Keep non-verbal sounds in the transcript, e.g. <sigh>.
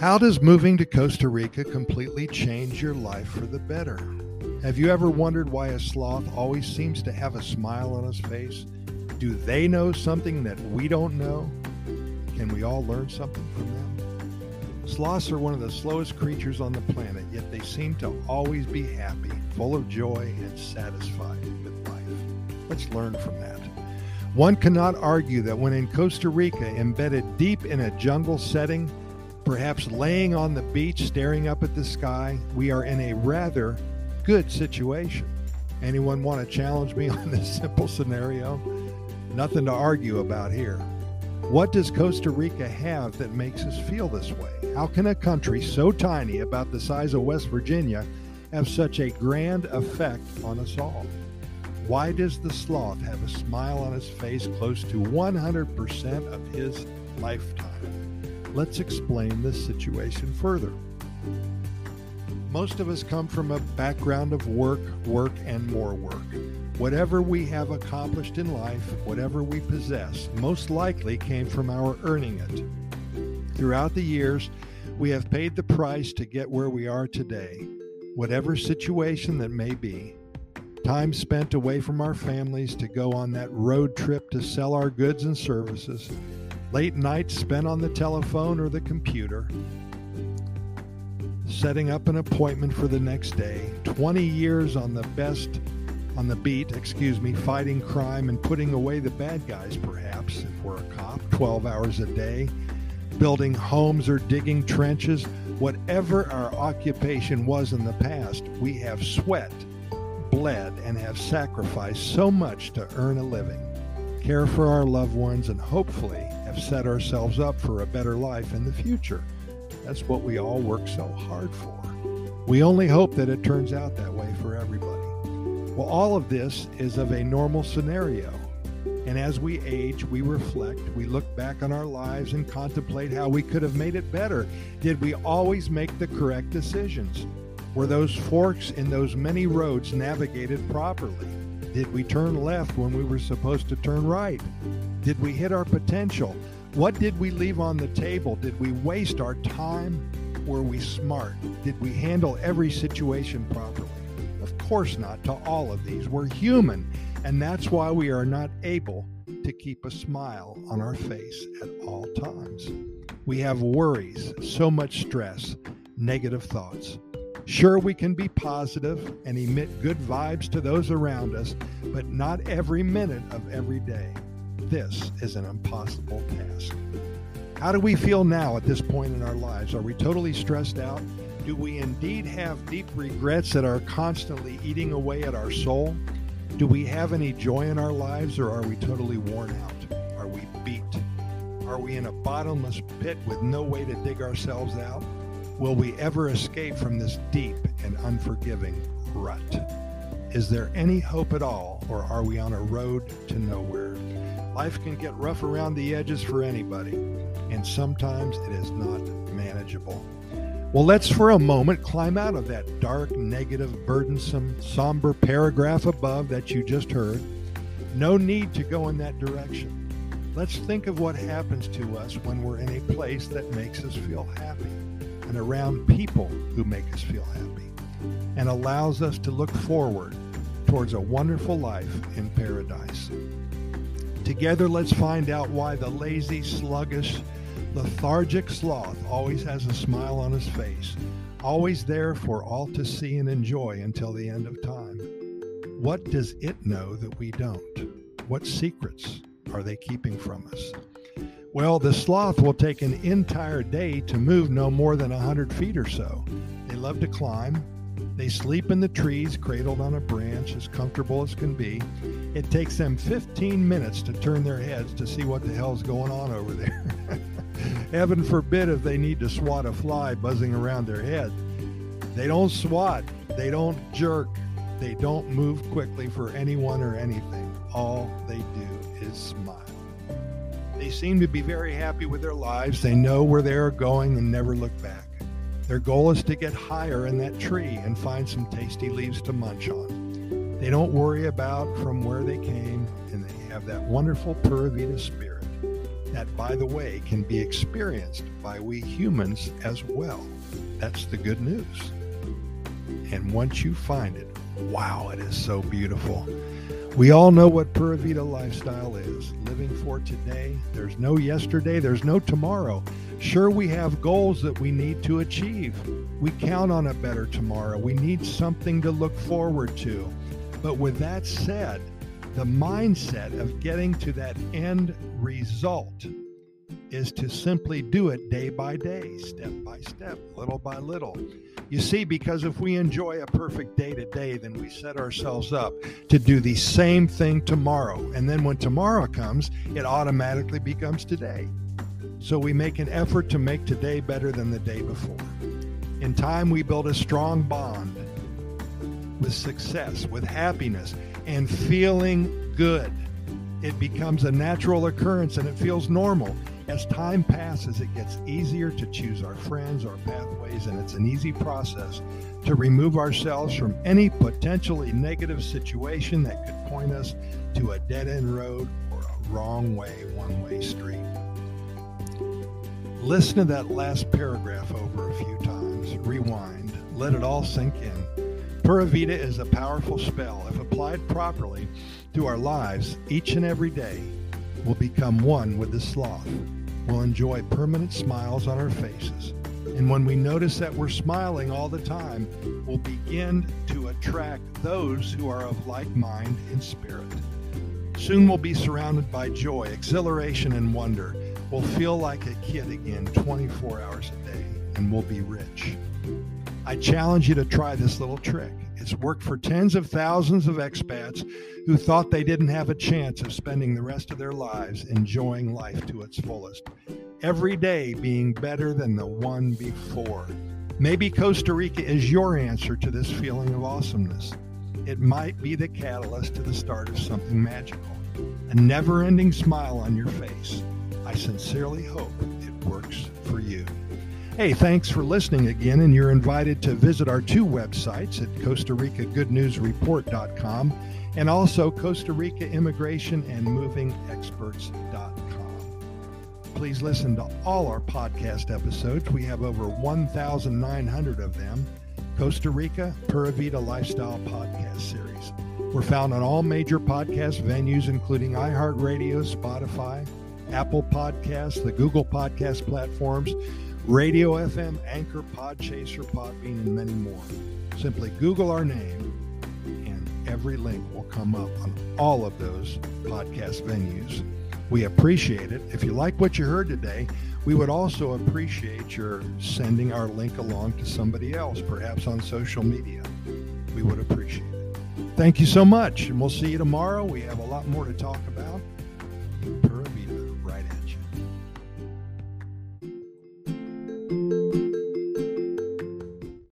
How does moving to Costa Rica completely change your life for the better? Have you ever wondered why a sloth always seems to have a smile on his face? Do they know something that we don't know? Can we all learn something from them? Sloths are one of the slowest creatures on the planet, yet they seem to always be happy, full of joy, and satisfied with life. Let's learn from that. One cannot argue that when in Costa Rica, embedded deep in a jungle setting, perhaps laying on the beach staring up at the sky, we are in a rather good situation. Anyone want to challenge me <laughs> on this simple scenario? Nothing to argue about here. What does Costa Rica have that makes us feel this way? How can a country so tiny, about the size of West Virginia, have such a grand effect on us all? Why does the sloth have a smile on his face close to 100% of his lifetime? Let's explain this situation further. Most of us come from a background of work, work, and more work. Whatever we have accomplished in life, whatever we possess, most likely came from our earning it. Throughout the years, we have paid the price to get where we are today, whatever situation that may be. Time spent away from our families to go on that road trip to sell our goods and services, late nights spent on the telephone or the computer, setting up an appointment for the next day, 20 years on the best on the beat, excuse me, fighting crime and putting away the bad guys perhaps if we're a cop, 12 hours a day, building homes or digging trenches, whatever our occupation was in the past, we have sweat, bled and have sacrificed so much to earn a living, care for our loved ones and hopefully set ourselves up for a better life in the future. That's what we all work so hard for. We only hope that it turns out that way for everybody. Well, all of this is of a normal scenario. And as we age, we reflect, we look back on our lives and contemplate how we could have made it better. Did we always make the correct decisions? Were those forks in those many roads navigated properly? Did we turn left when we were supposed to turn right? Did we hit our potential? What did we leave on the table? Did we waste our time? Were we smart? Did we handle every situation properly? Of course not to all of these. We're human, and that's why we are not able to keep a smile on our face at all times. We have worries, so much stress, negative thoughts. Sure, we can be positive and emit good vibes to those around us, but not every minute of every day this is an impossible task. How do we feel now at this point in our lives? Are we totally stressed out? Do we indeed have deep regrets that are constantly eating away at our soul? Do we have any joy in our lives or are we totally worn out? Are we beat? Are we in a bottomless pit with no way to dig ourselves out? Will we ever escape from this deep and unforgiving rut? Is there any hope at all, or are we on a road to nowhere? Life can get rough around the edges for anybody, and sometimes it is not manageable. Well, let's for a moment climb out of that dark, negative, burdensome, somber paragraph above that you just heard. No need to go in that direction. Let's think of what happens to us when we're in a place that makes us feel happy and around people who make us feel happy and allows us to look forward towards a wonderful life in paradise. Together, let's find out why the lazy, sluggish, lethargic sloth always has a smile on his face, always there for all to see and enjoy until the end of time. What does it know that we don't? What secrets are they keeping from us? Well, the sloth will take an entire day to move no more than a 100 feet or so. They love to climb, they sleep in the trees, cradled on a branch, as comfortable as can be. It takes them 15 minutes to turn their heads to see what the hell's going on over there. <laughs> Heaven forbid if they need to swat a fly buzzing around their head. They don't swat, they don't jerk, they don't move quickly for anyone or anything. All they do is smile. They seem to be very happy with their lives. They know where they are going and never look back. Their goal is to get higher in that tree and find some tasty leaves to munch on. They don't worry about from where they came, and they have that wonderful Pura Vida spirit. that, by the way, can be experienced by we humans as well. That's the good news. And once you find it, wow, it is so beautiful. We all know what Pura Vida lifestyle is living for today. There's no yesterday, there's no tomorrow. Sure, we have goals that we need to achieve. We count on a better tomorrow. We need something to look forward to. But with that said, the mindset of getting to that end result is to simply do it day by day, step by step, little by little. You see, because if we enjoy a perfect day today, then we set ourselves up to do the same thing tomorrow. And then when tomorrow comes, it automatically becomes today. So we make an effort to make today better than the day before. In time, we build a strong bond with success, with happiness, and feeling good. It becomes a natural occurrence and it feels normal. As time passes, it gets easier to choose our friends, our pathways, and it's an easy process to remove ourselves from any potentially negative situation that could point us to a dead end road or a wrong way, one way street. Listen to that last paragraph over a few times, rewind, let it all sink in. Pura Vida is a powerful spell. If applied properly to our lives each and every day, we'll become one with the sloth. We'll enjoy permanent smiles on our faces. And when we notice that we're smiling all the time, we'll begin to attract those who are of like mind and spirit. Soon we'll be surrounded by joy, exhilaration, and wonder. We'll feel like a kid again 24 hours a day, and we'll be rich. I challenge you to try this little trick. It's worked for tens of thousands of expats who thought they didn't have a chance of spending the rest of their lives enjoying life to its fullest. Every day being better than the one before. Maybe Costa Rica is your answer to this feeling of awesomeness. It might be the catalyst to the start of something magical. A never ending smile on your face. I sincerely hope it works for you. Hey, thanks for listening again, and you're invited to visit our two websites at Costa Rica Good News Report.com and also Costa Rica Immigration and Moving Experts.com. Please listen to all our podcast episodes. We have over 1,900 of them. Costa Rica Pura Vida Lifestyle Podcast Series. We're found on all major podcast venues, including iHeartRadio, Spotify, Apple Podcasts, the Google Podcast platforms Radio FM, Anchor, Podchaser, Podbean, and many more. Simply Google our name, and every link will come up on all of those podcast venues. We appreciate it. If you like what you heard today, we would also appreciate your sending our link along to somebody else, perhaps on social media. We would appreciate it. Thank you so much, and we'll see you tomorrow. We have a lot more to talk about.